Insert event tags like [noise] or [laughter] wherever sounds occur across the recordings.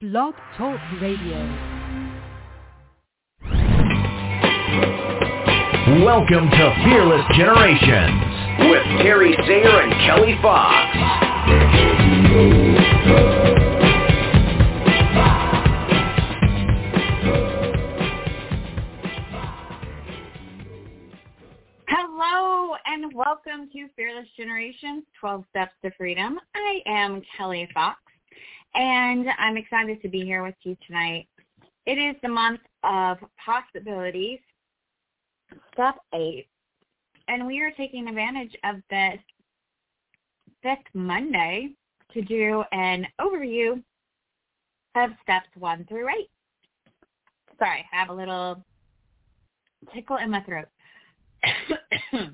Blog Talk Radio. Welcome to Fearless Generations with Terry Sayer and Kelly Fox. Hello and welcome to Fearless Generations 12 Steps to Freedom. I am Kelly Fox and I'm excited to be here with you tonight. It is the month of possibilities, step 8, and we are taking advantage of this fifth Monday to do an overview of steps 1 through 8. Sorry, I have a little tickle in my throat. [coughs] so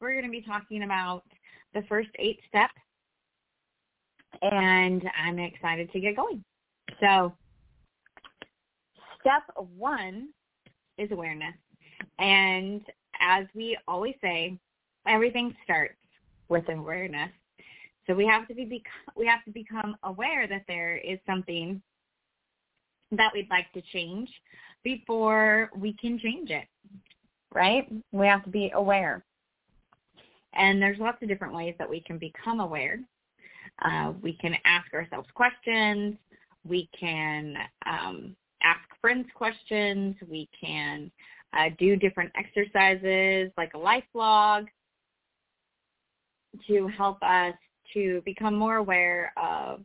we're going to be talking about the first eight steps, and I'm excited to get going. So step one is awareness. And as we always say, everything starts with awareness. So we have to be we have to become aware that there is something that we'd like to change before we can change it, right? We have to be aware. And there's lots of different ways that we can become aware. Uh, we can ask ourselves questions. We can um, ask friends questions. We can uh, do different exercises like a life log to help us to become more aware of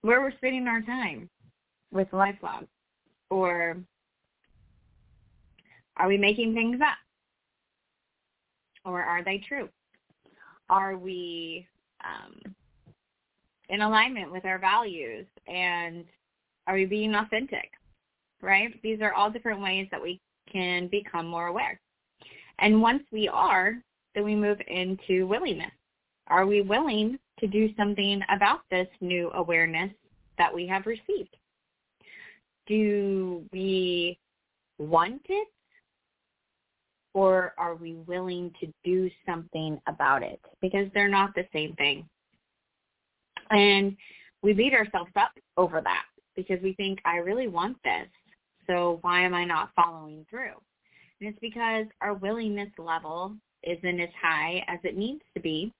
where we're spending our time with life log or are we making things up? Or are they true? Are we um, in alignment with our values and are we being authentic? Right? These are all different ways that we can become more aware. And once we are, then we move into willingness. Are we willing to do something about this new awareness that we have received? do we want it or are we willing to do something about it? Because they're not the same thing. And we beat ourselves up over that because we think, I really want this. So why am I not following through? And it's because our willingness level isn't as high as it needs to be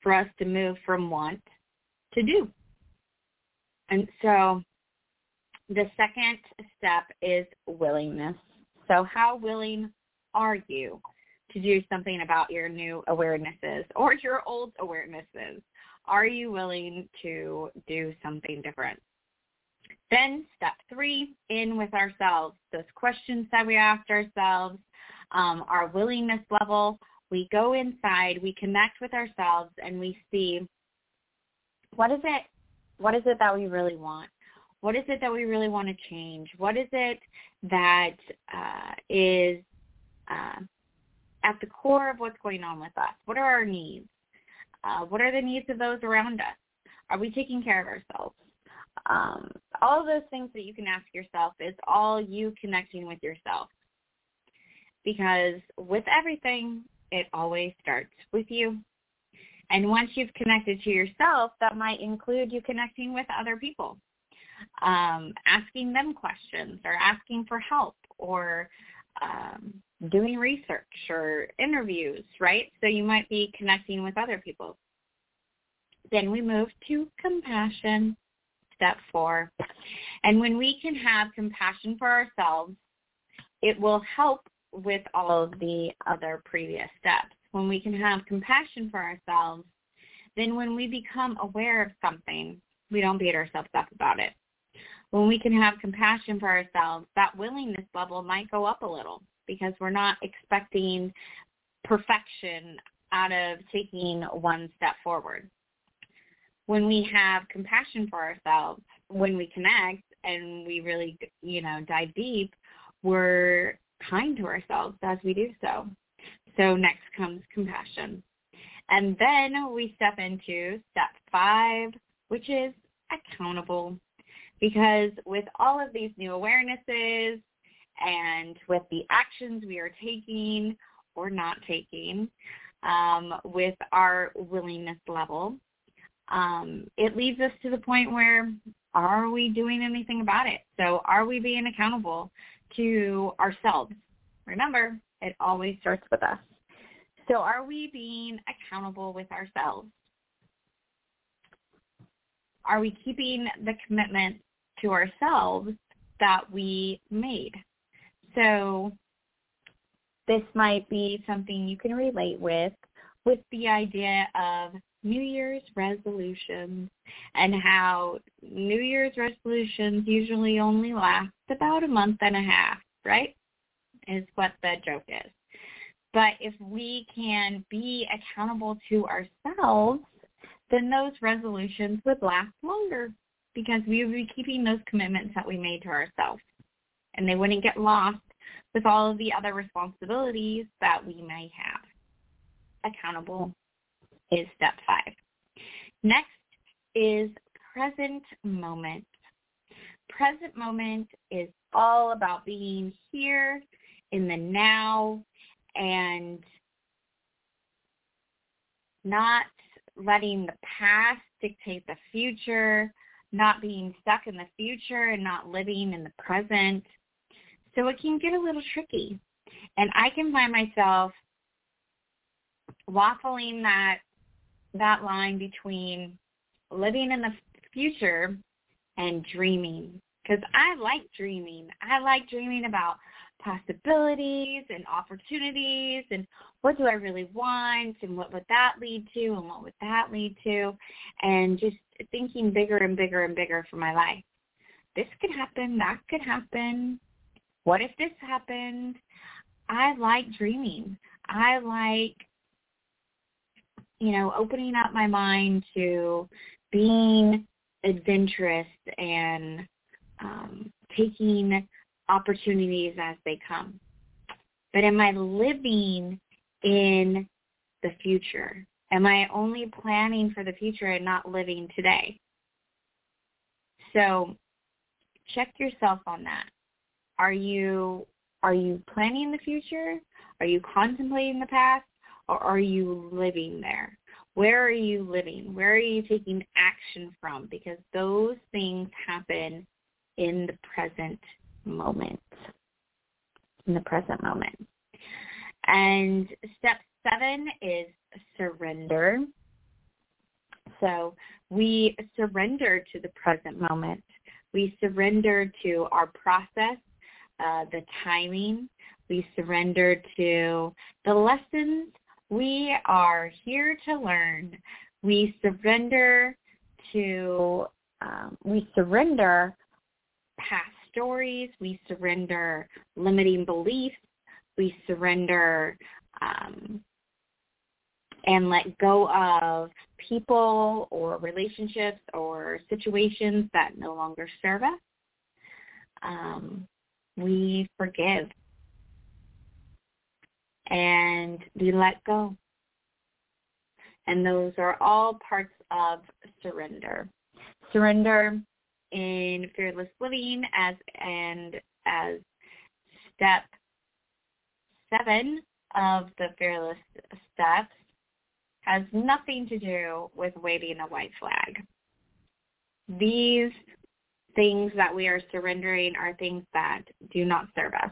for us to move from want to do. And so the second step is willingness. So how willing are you to do something about your new awarenesses or your old awarenesses? Are you willing to do something different? Then step three, in with ourselves. Those questions that we asked ourselves, um, our willingness level. We go inside, we connect with ourselves, and we see what is it, what is it that we really want? What is it that we really want to change? What is it that uh, is uh, at the core of what's going on with us? What are our needs? Uh, what are the needs of those around us? Are we taking care of ourselves? Um, all those things that you can ask yourself is all you connecting with yourself. Because with everything, it always starts with you. And once you've connected to yourself, that might include you connecting with other people um, asking them questions or asking for help or um, doing research or interviews, right? So you might be connecting with other people. Then we move to compassion, step four. And when we can have compassion for ourselves, it will help with all of the other previous steps. When we can have compassion for ourselves, then when we become aware of something, we don't beat ourselves up about it when we can have compassion for ourselves, that willingness level might go up a little because we're not expecting perfection out of taking one step forward. When we have compassion for ourselves, when we connect and we really, you know, dive deep, we're kind to ourselves as we do so. So next comes compassion. And then we step into step five, which is accountable because with all of these new awarenesses and with the actions we are taking or not taking, um, with our willingness level, um, it leads us to the point where are we doing anything about it? So are we being accountable to ourselves? Remember, it always starts with us. So are we being accountable with ourselves? Are we keeping the commitment to ourselves that we made? So this might be something you can relate with, with the idea of New Year's resolutions and how New Year's resolutions usually only last about a month and a half, right? Is what the joke is. But if we can be accountable to ourselves, then those resolutions would last longer because we would be keeping those commitments that we made to ourselves. And they wouldn't get lost with all of the other responsibilities that we may have. Accountable is step five. Next is present moment. Present moment is all about being here in the now and not letting the past dictate the future, not being stuck in the future and not living in the present. So it can get a little tricky. And I can find myself waffling that that line between living in the future and dreaming because I like dreaming. I like dreaming about possibilities and opportunities and what do I really want and what would that lead to and what would that lead to and just thinking bigger and bigger and bigger for my life. This could happen, that could happen. What if this happened? I like dreaming. I like you know, opening up my mind to being adventurous and um, taking opportunities as they come. But am I living in the future? Am I only planning for the future and not living today? So check yourself on that. Are you are you planning the future? Are you contemplating the past? or are you living there? Where are you living? Where are you taking action from? Because those things happen in the present moment. In the present moment. And step seven is surrender. So we surrender to the present moment. We surrender to our process, uh, the timing. We surrender to the lessons we are here to learn. We surrender to, um, we surrender past stories. We surrender limiting beliefs. We surrender um, and let go of people or relationships or situations that no longer serve us. Um, we forgive and we let go. And those are all parts of surrender. Surrender in fearless living as and as step seven of the fearless steps has nothing to do with waving a white flag. These things that we are surrendering are things that do not serve us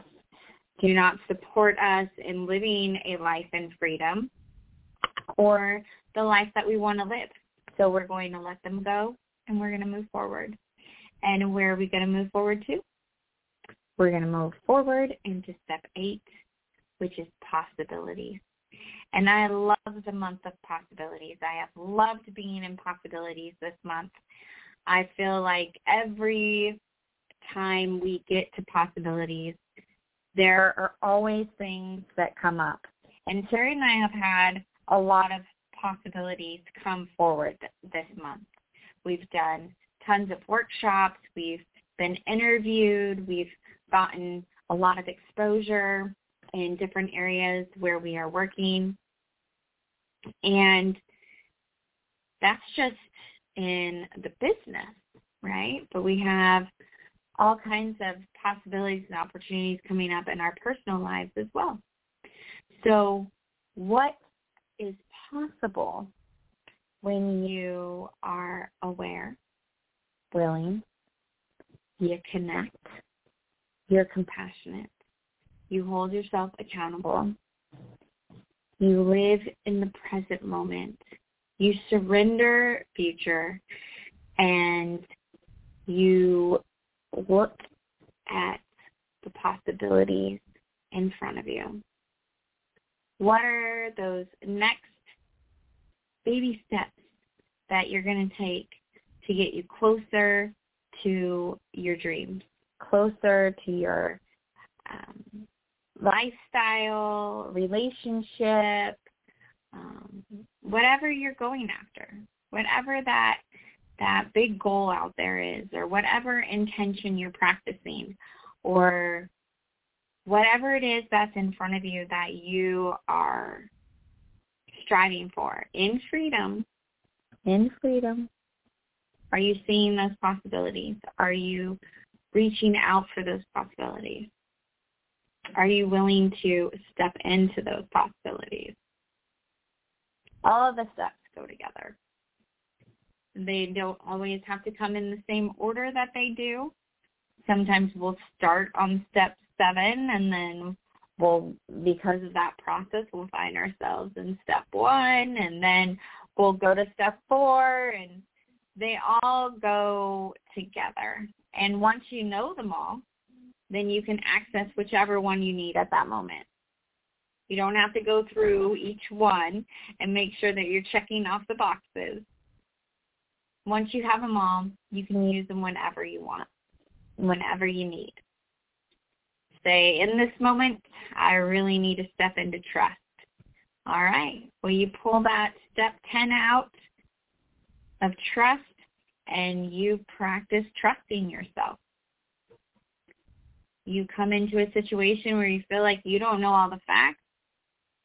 do not support us in living a life in freedom or the life that we want to live. So we're going to let them go and we're going to move forward. And where are we going to move forward to? We're going to move forward into step eight, which is possibilities. And I love the month of possibilities. I have loved being in possibilities this month. I feel like every time we get to possibilities, there are always things that come up. And Terry and I have had a lot of possibilities come forward this month. We've done tons of workshops. We've been interviewed. We've gotten a lot of exposure in different areas where we are working. And that's just in the business, right? But we have all kinds of possibilities and opportunities coming up in our personal lives as well. So what is possible when you are aware, willing, you connect, you're compassionate, you hold yourself accountable, you live in the present moment, you surrender future, and you look at the possibilities in front of you. What are those next baby steps that you're going to take to get you closer to your dreams, closer to your um, lifestyle, relationship, um, whatever you're going after, whatever that that big goal out there is, or whatever intention you're practicing, or whatever it is that's in front of you that you are striving for in freedom, in freedom. Are you seeing those possibilities? Are you reaching out for those possibilities? Are you willing to step into those possibilities? All of the steps go together. They don't always have to come in the same order that they do. Sometimes we'll start on step seven and then we'll, because of that process, we'll find ourselves in step one and then we'll go to step four and they all go together. And once you know them all, then you can access whichever one you need at that moment. You don't have to go through each one and make sure that you're checking off the boxes. Once you have them all, you can use them whenever you want, whenever you need. Say, in this moment, I really need to step into trust. All right. Will you pull that step 10 out of trust and you practice trusting yourself you come into a situation where you feel like you don't know all the facts,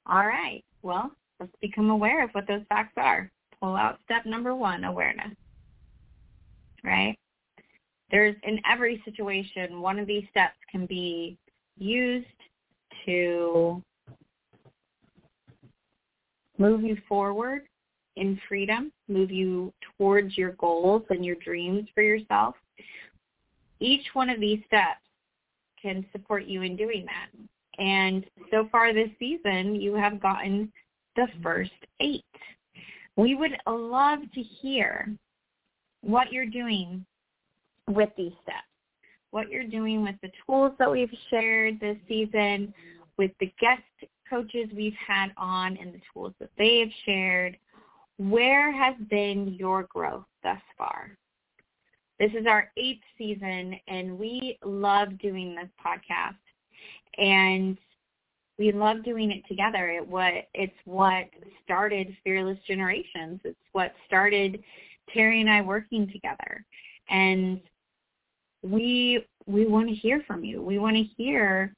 all right, well, let's become aware of what those facts are. Pull out step number one, awareness. Right? There's in every situation, one of these steps can be used to move you forward in freedom, move you towards your goals and your dreams for yourself. Each one of these steps can support you in doing that. And so far this season, you have gotten the first eight. We would love to hear what you're doing with these steps, what you're doing with the tools that we've shared this season, with the guest coaches we've had on and the tools that they have shared. Where has been your growth thus far? This is our eighth season, and we love doing this podcast. And we love doing it together. It what it's what started Fearless Generations. It's what started Terry and I working together. And we we want to hear from you. We want to hear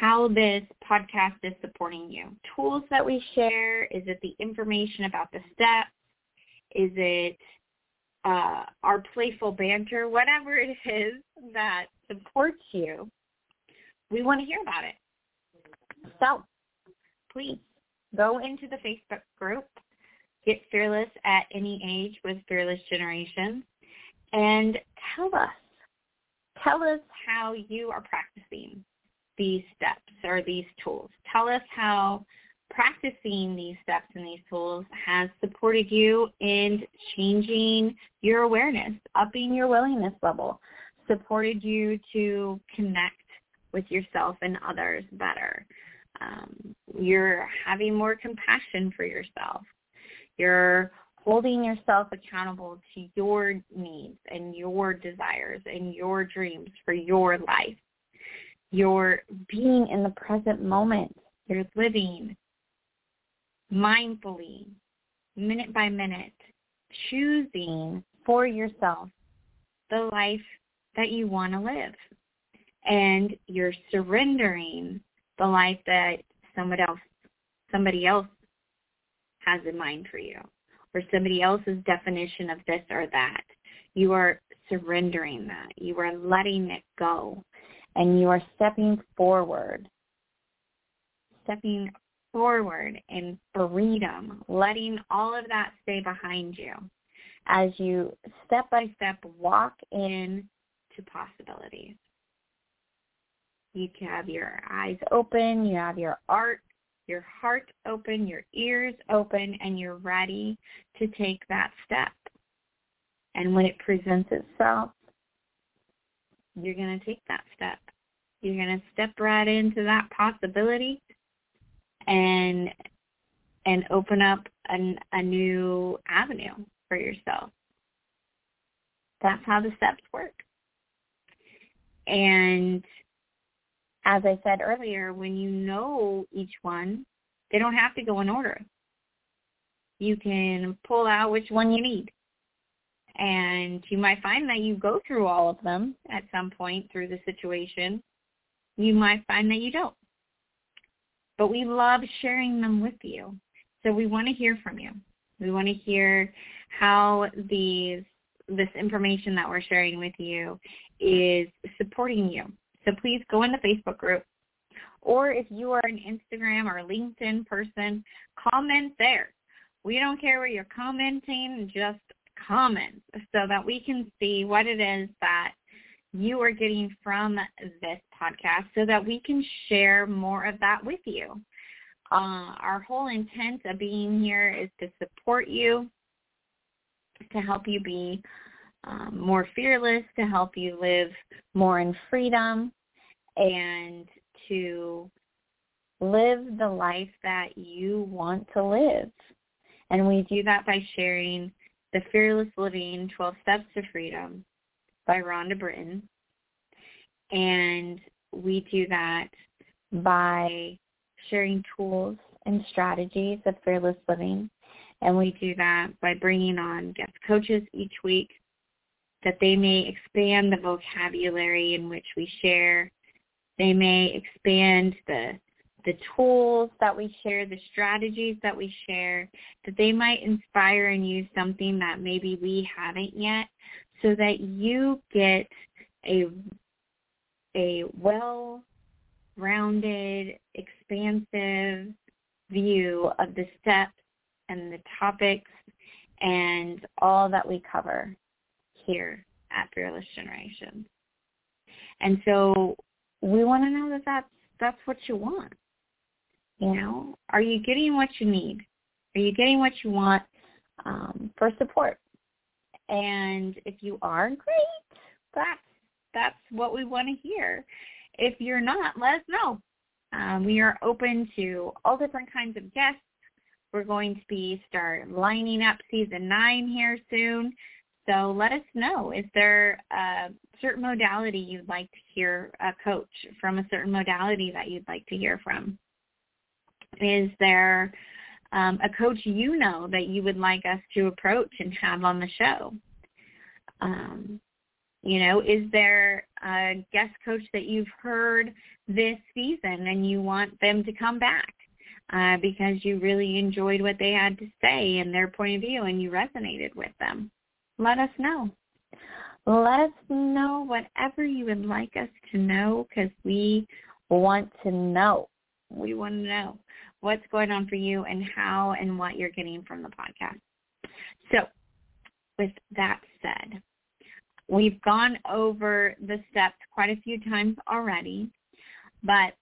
how this podcast is supporting you. Tools that we share, is it the information about the steps? Is it uh, our playful banter, whatever it is that supports you, we want to hear about it. So please go into the Facebook group, Get Fearless at Any Age with Fearless Generations, and tell us, tell us how you are practicing these steps or these tools. Tell us how practicing these steps and these tools has supported you in changing your awareness, upping your willingness level, supported you to connect with yourself and others better. Um, you're having more compassion for yourself. You're holding yourself accountable to your needs and your desires and your dreams for your life. You're being in the present moment. You're living mindfully, minute by minute, choosing for yourself the life that you want to live. And you're surrendering the life that somebody else somebody else has in mind for you or somebody else's definition of this or that. You are surrendering that. You are letting it go and you are stepping forward. Stepping forward in freedom, letting all of that stay behind you as you step by step walk in to possibilities. You have your eyes open, you have your art, your heart open, your ears open, and you're ready to take that step. And when it presents itself, you're going to take that step. You're going to step right into that possibility and and open up an, a new avenue for yourself. That's how the steps work. And as I said earlier, when you know each one, they don't have to go in order. You can pull out which one you need. And you might find that you go through all of them at some point through the situation. You might find that you don't. But we love sharing them with you. So we want to hear from you. We want to hear how these this information that we're sharing with you is supporting you. So please go in the Facebook group. Or if you are an Instagram or LinkedIn person, comment there. We don't care where you're commenting, just comment so that we can see what it is that you are getting from this podcast so that we can share more of that with you. Uh, our whole intent of being here is to support you, to help you be um, more fearless, to help you live more in freedom, and to live the life that you want to live. And we do that by sharing The Fearless Living 12 Steps to Freedom by Rhonda Britten. And we do that by sharing tools and strategies of fearless living. And we do that by bringing on guest coaches each week that they may expand the vocabulary in which we share. They may expand the the tools that we share, the strategies that we share, that they might inspire in you something that maybe we haven't yet so that you get a a well-rounded, expansive view of the steps and the topics and all that we cover here at Fearless Generation. And so we want to know that that's, that's what you want. You know, are you getting what you need? Are you getting what you want um, for support? And if you are, great. That's that's what we want to hear. If you're not, let us know. Um, we are open to all different kinds of guests. We're going to be start lining up season nine here soon. So let us know. Is there a certain modality you'd like to hear a coach from a certain modality that you'd like to hear from? Is there um, a coach you know that you would like us to approach and have on the show? Um, you know, is there a guest coach that you've heard this season and you want them to come back uh, because you really enjoyed what they had to say and their point of view and you resonated with them? Let us know. Let us know whatever you would like us to know because we want to know. We want to know what's going on for you and how and what you're getting from the podcast. So with that said, we've gone over the steps quite a few times already, but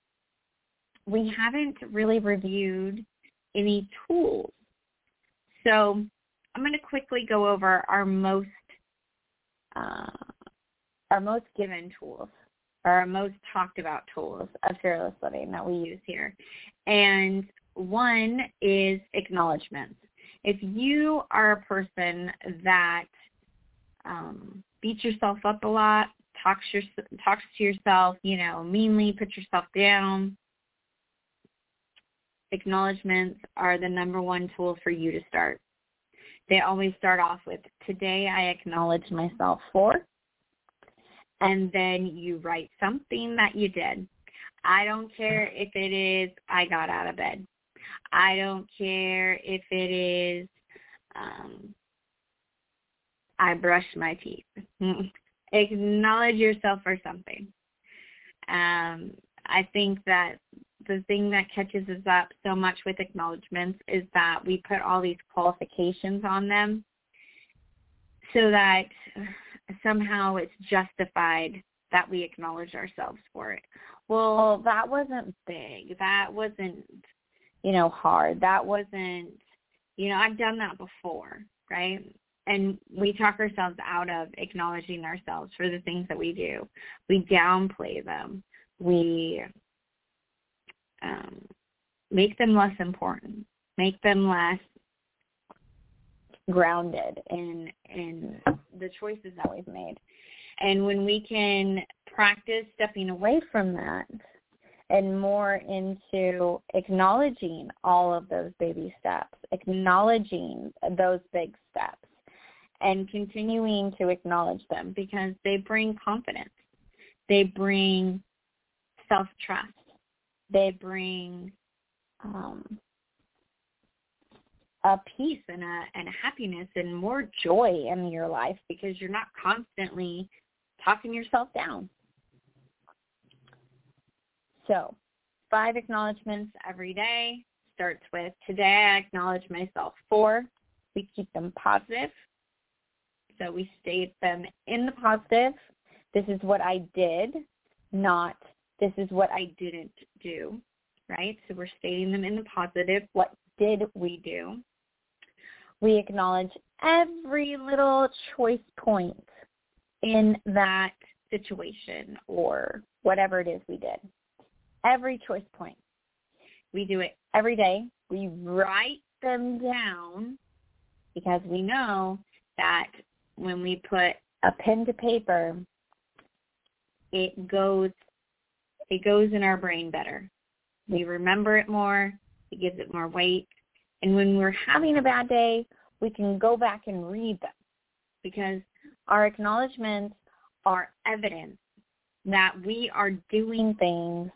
we haven't really reviewed any tools. So I'm going to quickly go over our most uh, our most given tools our most talked about tools of fearless living that we use here. And one is acknowledgments. If you are a person that um, beats yourself up a lot, talks your, talks to yourself, you know, meanly, puts yourself down, acknowledgments are the number one tool for you to start. They always start off with, today I acknowledge myself for, and then you write something that you did. I don't care if it is I got out of bed. I don't care if it is um, I brushed my teeth. [laughs] Acknowledge yourself for something. Um, I think that the thing that catches us up so much with acknowledgments is that we put all these qualifications on them so that somehow it's justified that we acknowledge ourselves for it. Well, that wasn't big. That wasn't, you know, hard. That wasn't, you know, I've done that before, right? And we talk ourselves out of acknowledging ourselves for the things that we do. We downplay them. We um, make them less important, make them less grounded in in the choices that we've made. And when we can practice stepping away from that and more into acknowledging all of those baby steps, acknowledging those big steps, and continuing to acknowledge them because they bring confidence. They bring self-trust. They bring um, a peace and a and a happiness and more joy in your life because you're not constantly talking yourself down. So, five acknowledgments every day starts with today I acknowledge myself for. We keep them positive. So we state them in the positive. This is what I did, not this is what I didn't do, right? So we're stating them in the positive. What did we do? We acknowledge every little choice point in that situation or whatever it is we did. Every choice point. We do it every day. We write them down because we know that when we put a pen to paper, it goes it goes in our brain better. We remember it more. It gives it more weight. And when we're having a bad day, we can go back and read them because our acknowledgments are evidence that we are doing things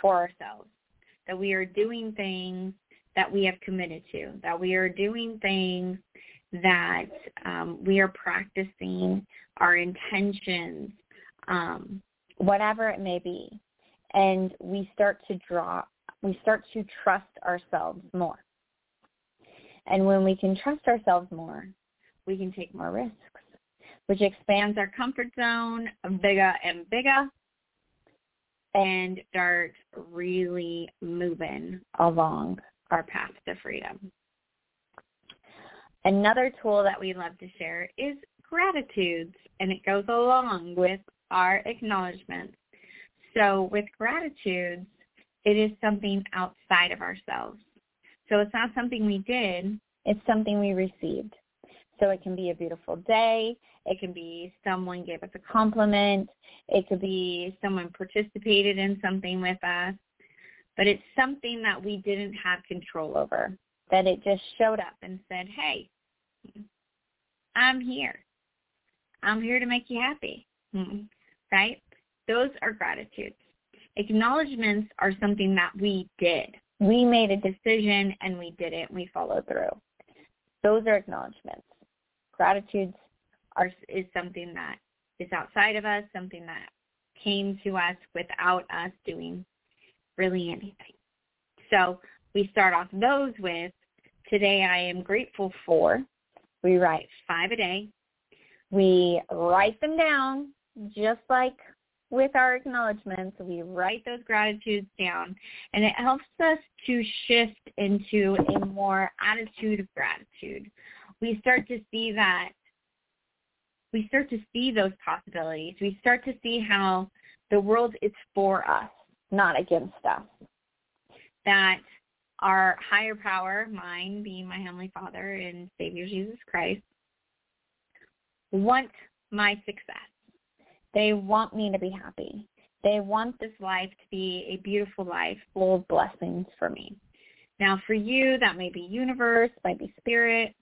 for ourselves, that we are doing things that we have committed to, that we are doing things that um, we are practicing our intentions, um, whatever it may be, and we start to draw, we start to trust ourselves more. And when we can trust ourselves more, we can take more risks, which expands our comfort zone bigger and bigger and start really moving along our path to freedom. Another tool that we love to share is gratitudes, and it goes along with our acknowledgments. So with gratitudes, it is something outside of ourselves. So it's not something we did, it's something we received. So it can be a beautiful day. It can be someone gave us a compliment. It could be someone participated in something with us. But it's something that we didn't have control over, that it just showed up and said, hey, I'm here. I'm here to make you happy. Mm-hmm. Right? Those are gratitudes. Acknowledgments are something that we did. We made a decision and we did it and we followed through. Those are acknowledgments. Gratitudes are is something that is outside of us, something that came to us without us doing really anything. So we start off those with today I am grateful for. We write five a day. We write them down just like with our acknowledgments, we write those gratitudes down, and it helps us to shift into a more attitude of gratitude. We start to see that, we start to see those possibilities. We start to see how the world is for us, not against us. That our higher power, mine being my Heavenly Father and Savior Jesus Christ, want my success they want me to be happy. They want this life to be a beautiful life full of blessings for me. Now for you, that may be universe, might be spirit,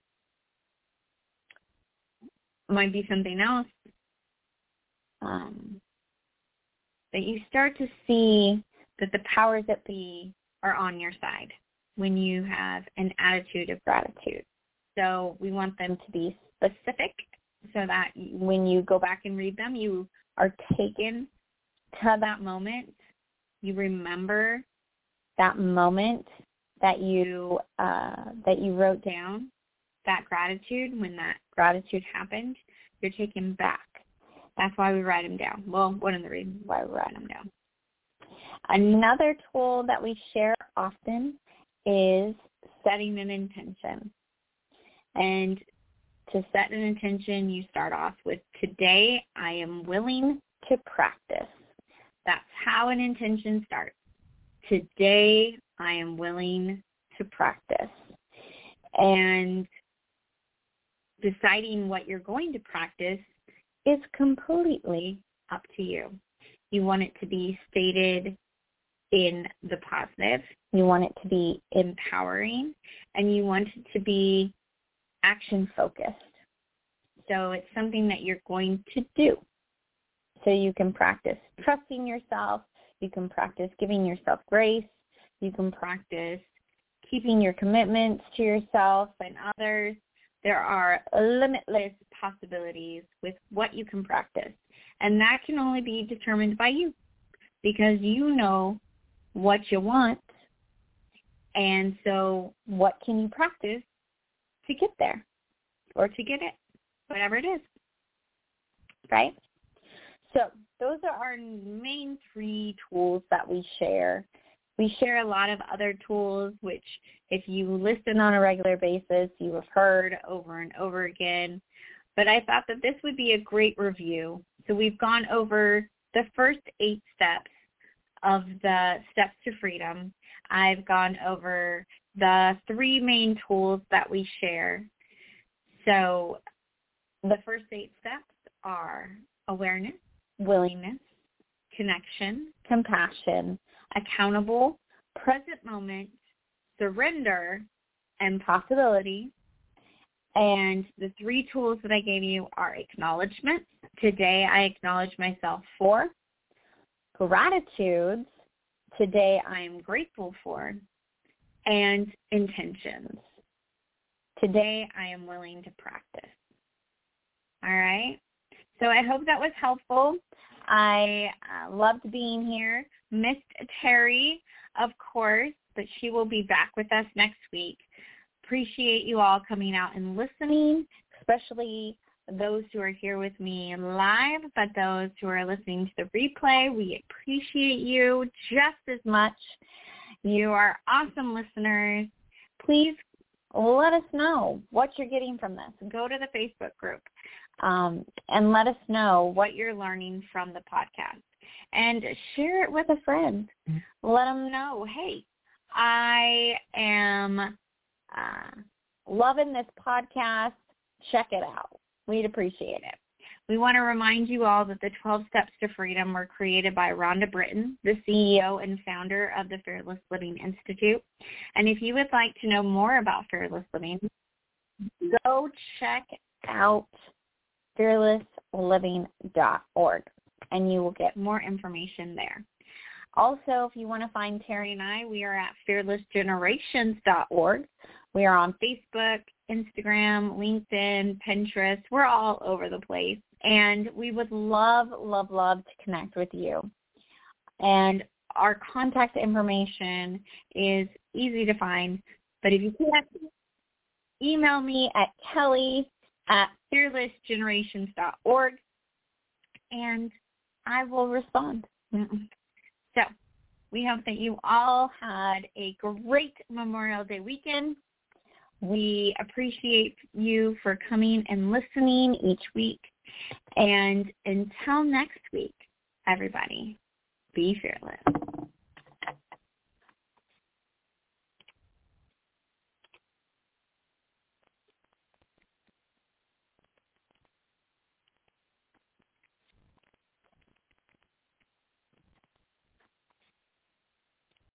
might be something else. Um, that you start to see that the powers that be are on your side when you have an attitude of gratitude. So we want them to be specific so that when you go back and read them, you are taken to that moment, you remember that moment that you uh, that you wrote down, that gratitude when that gratitude happened, you're taken back. That's why we write them down. Well, one of the reasons why we write them down. Another tool that we share often is setting an intention. And to set an intention, you start off with today I am willing to practice. That's how an intention starts. Today I am willing to practice. And deciding what you're going to practice is completely up to you. You want it to be stated in the positive. You want it to be empowering and you want it to be action focused. So it's something that you're going to do. So you can practice trusting yourself. You can practice giving yourself grace. You can practice keeping your commitments to yourself and others. There are limitless possibilities with what you can practice. And that can only be determined by you because you know what you want. And so what can you practice to get there or to get it, whatever it is, right? So those are our main three tools that we share. We share a lot of other tools, which if you listen on a regular basis, you have heard over and over again. But I thought that this would be a great review. So we've gone over the first eight steps of the steps to freedom. I've gone over the three main tools that we share. So the first eight steps are awareness, willingness, connection, compassion, accountable, present moment, surrender, and possibility. And the three tools that I gave you are acknowledgement. Today I acknowledge myself for. Gratitudes. Today I am grateful for and intentions. Today I am willing to practice. All right. So I hope that was helpful. I uh, loved being here. Missed Terry, of course, but she will be back with us next week. Appreciate you all coming out and listening, especially those who are here with me live, but those who are listening to the replay, we appreciate you just as much. You are awesome listeners. Please let us know what you're getting from this. Go to the Facebook group um, and let us know what you're learning from the podcast. And share it with a friend. Let them know, hey, I am uh, loving this podcast. Check it out. We'd appreciate it. We want to remind you all that the 12 Steps to Freedom were created by Rhonda Britten, the CEO and founder of the Fearless Living Institute. And if you would like to know more about Fearless Living, go check out fearlessliving.org and you will get more information there. Also, if you want to find Terry and I, we are at fearlessgenerations.org. We are on Facebook, Instagram, LinkedIn, Pinterest. We're all over the place. And we would love, love, love to connect with you. And our contact information is easy to find. But if you can't, email me at kelly at fearlessgenerations.org and I will respond. So we hope that you all had a great Memorial Day weekend. We appreciate you for coming and listening each week. And until next week, everybody, be fearless.